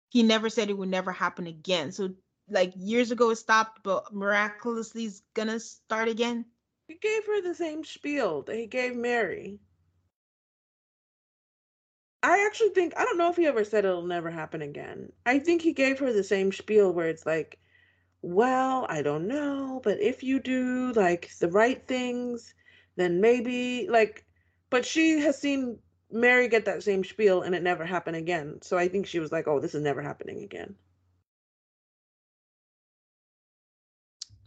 He never said it would never happen again. So like years ago it stopped, but miraculously it's gonna start again. He gave her the same spiel that he gave Meri. I actually think I don't know if he ever said it'll never happen again. I think he gave her the same spiel where it's like, well, I don't know, but if you do like the right things, then maybe like but she has seen Meri get that same spiel and it never happened again. So I think she was like, "Oh, this is never happening again."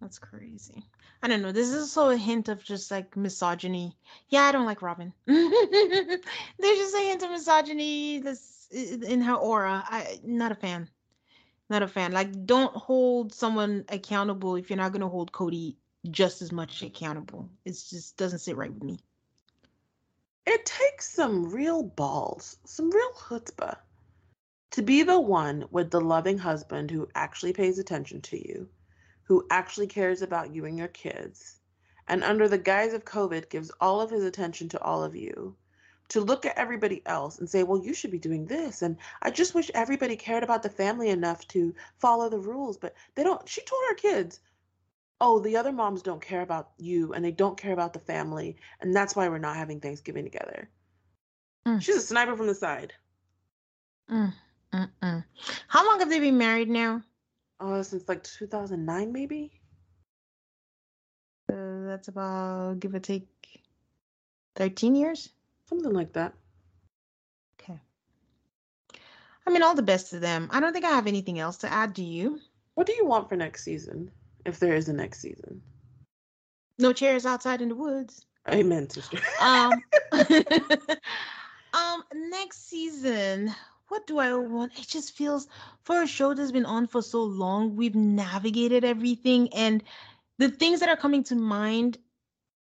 That's crazy. I don't know. This is also a hint of just like misogyny. Yeah, I don't like Robyn. <laughs> There's just a hint of misogyny this in her aura. I not a fan. Not a fan. Like, don't hold someone accountable if you're not going to hold Kody just as much accountable. It just doesn't sit right with me. It takes some real balls, some real chutzpah to be the one with the loving husband who actually pays attention to you, who actually cares about you and your kids, and under the guise of COVID gives all of his attention to all of you, to look at everybody else and say, well, you should be doing this. And I just wish everybody cared about the family enough to follow the rules. But they don't. She told her kids, oh, the other moms don't care about you and they don't care about the family. And that's why we're not having Thanksgiving together. Mm. She's a sniper from the side. Mm, mm, How long have they been married now? Oh, since like 2009, maybe. Uh, that's about give or take 13 years something like that okay i mean all the best to them i don't think i have anything else to add do you what do you want for next season if there is a next season no chairs outside in the woods amen sister um <laughs> <laughs> um next season what do I want? It just feels for a show that's been on for so long, we've navigated everything and the things that are coming to mind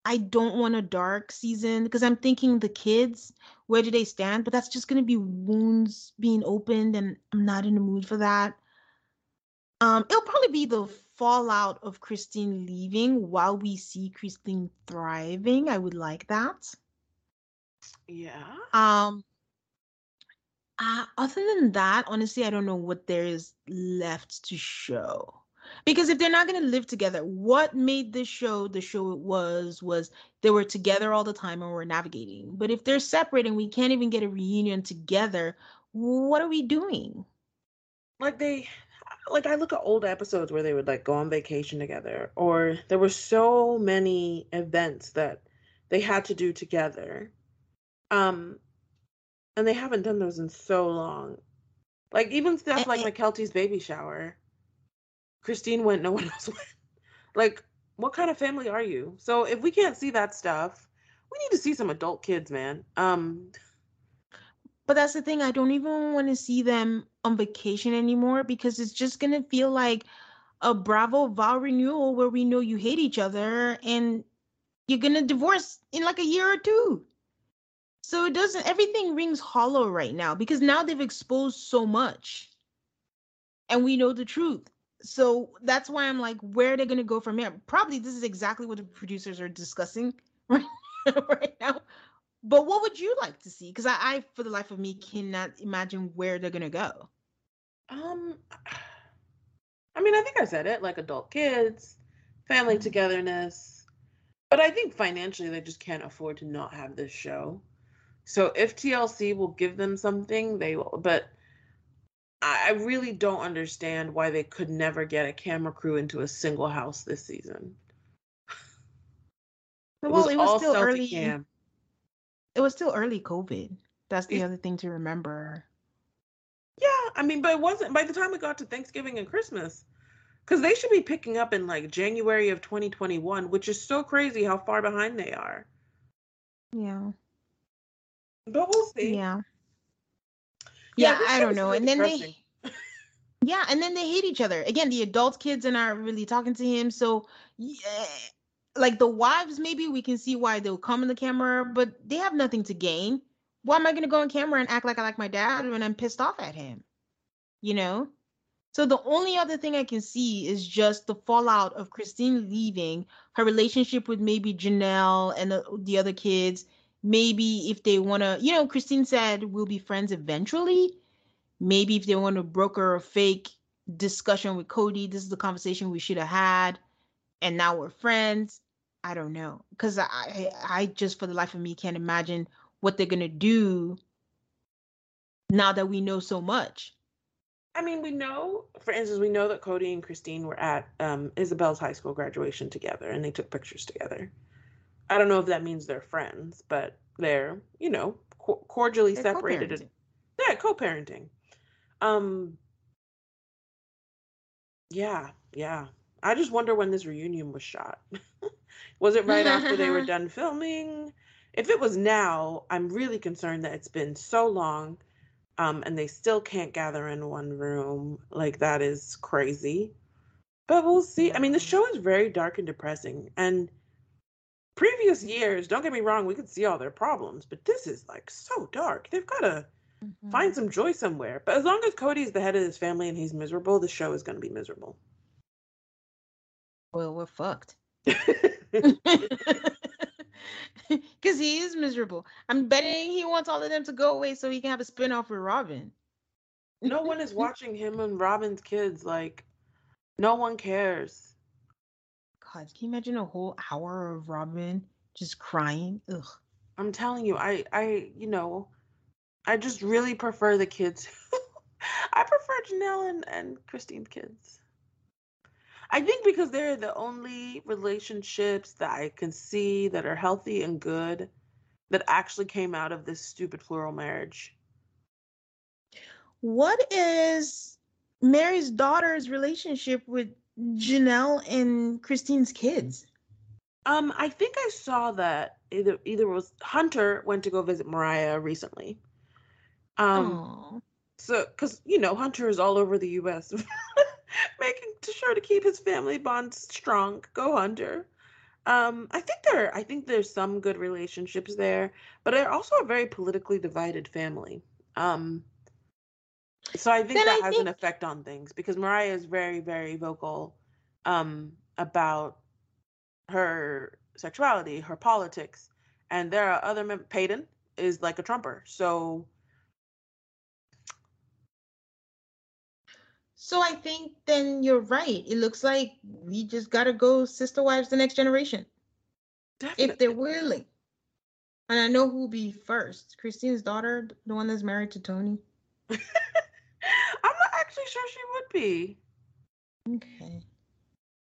I don't want a dark season because I'm thinking the kids, where do they stand? But that's just going to be wounds being opened, and I'm not in the mood for that. Um, it'll probably be the fallout of Christine leaving while we see Christine thriving. I would like that. Yeah. Um. Uh, other than that, honestly, I don't know what there is left to show because if they're not going to live together what made this show the show it was was they were together all the time and we were navigating but if they're separating we can't even get a reunion together what are we doing like they like i look at old episodes where they would like go on vacation together or there were so many events that they had to do together um and they haven't done those in so long like even stuff like Mykelti's baby shower Christine went, no one <laughs> else went. Like, what kind of family are you? So if we can't see that stuff, we need to see some adult kids, man. Um but that's the thing, I don't even want to see them on vacation anymore because it's just gonna feel like a Bravo vow renewal where we know you hate each other and you're gonna divorce in like a year or two. So it doesn't everything rings hollow right now because now they've exposed so much. And we know the truth so that's why I'm like, where are they going to go from here? Probably this is exactly what the producers are discussing right, <laughs> right now. But what would you like to see? Because I, I, for the life of me, cannot imagine where they're going to go. Um, <sighs> I mean, I think I said it like adult kids, family mm-hmm. togetherness. But I think financially, they just can't afford to not have this show. So if TLC will give them something, they will. But I really don't understand why they could never get a camera crew into a single house this season. It well, was it was still early. Cam. It was still early COVID. That's the it, other thing to remember. Yeah, I mean, but it wasn't by the time we got to Thanksgiving and Christmas. Because they should be picking up in like January of 2021, which is so crazy how far behind they are. Yeah. But we'll see. Yeah yeah, yeah I don't know. Really and then depressing. they Yeah, and then they hate each other. Again, the adult kids and are not really talking to him. So yeah, like the wives, maybe we can see why they'll come in the camera, but they have nothing to gain. Why am I gonna go on camera and act like I like my dad when I'm pissed off at him? You know? So the only other thing I can see is just the fallout of Christine leaving, her relationship with maybe Janelle and the, the other kids, maybe if they want to, you know, Christine said we'll be friends eventually. Maybe if they want to broker a fake discussion with Kody, this is the conversation we should have had, and now we're friends. I don't know, because I, I just for the life of me can't imagine what they're gonna do now that we know so much. I mean, we know, for instance, we know that Kody and Christine were at um, Ysabel's high school graduation together and they took pictures together. I don't know if that means they're friends, but they're, you know, co- cordially they're separated. Co-parenting. Yeah, co-parenting. Um Yeah, yeah. I just wonder when this reunion was shot. <laughs> was it right after they were <laughs> done filming? If it was now, I'm really concerned that it's been so long Um, and they still can't gather in one room. Like that is crazy. But we'll see. I mean, the show is very dark and depressing. And previous years, don't get me wrong, we could see all their problems, but this is like so dark. They've got to mm-hmm. find some joy somewhere. But as long as Kody's the head of his family and he's miserable, the show is going to be miserable. Well, we're fucked. <laughs> Because he is miserable. I'm betting he wants all of them to go away so he can have a spin off with Robyn. no one is watching him and Robyn's kids. Like, no one cares. God, can you imagine a whole hour of Robyn just crying? Ugh. I'm telling you, I, I, you know, I just really prefer the kids. <laughs> I prefer Janelle and, and Christine's kids. I think because they're the only relationships that I can see that are healthy and good that actually came out of this stupid plural marriage. What is Meri's daughter's relationship with Janelle and Christine's kids? Um, I think I saw that either either was Hunter went to go visit Mariah recently. Um, Aww. so because you know Hunter is all over the U.S. <laughs> <laughs> making sure to keep his family bonds strong. Go Hunter. Um, I think there, I think there's some good relationships there, but they're also a very politically divided family. Um, so I think then that I has think... an effect on things because Mariah is very, very vocal um, about her sexuality, her politics, and there are other mem- Paedon is like a Trumper, so So I think then you're right. It looks like we just gotta go sister wives the next generation. Definitely. If they're willing. And I know who'll be first. Christine's daughter, the one that's married to Tony. <laughs> I'm not actually sure she would be. Okay.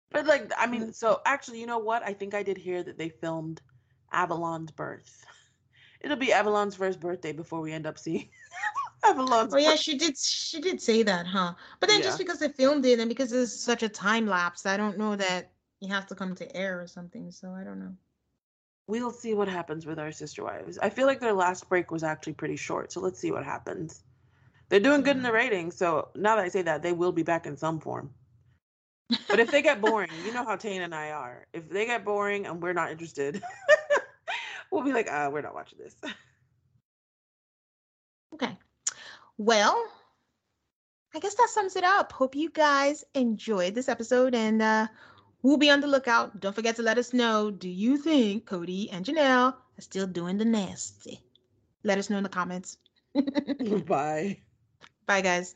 But like I mean, so actually, you know what? I think I did hear that they filmed Avalon's birth. <laughs> It'll be Avalon's first birthday before we end up seeing <laughs> <laughs> Oh yeah, she did. She did say that, huh? But then yeah. just because they filmed it and because it's such a time lapse, I don't know that you have to come to air or something. So I don't know. We'll see what happens with our sister wives. I feel like their last break was actually pretty short, so let's see what happens. They're doing good in the ratings, so now that I say that, they will be back in some form. But if they get boring, you know how Tane and I are. If they get boring and we're not interested, <laughs> we'll be like, uh, we're not watching this. <laughs> Okay. Well, I guess that sums it up. Hope you guys enjoyed this episode and uh, we'll be on the lookout. Don't forget to let us know do you think Kody and Janelle are still doing the nasty? Let us know in the comments. <laughs> Bye. Bye, guys.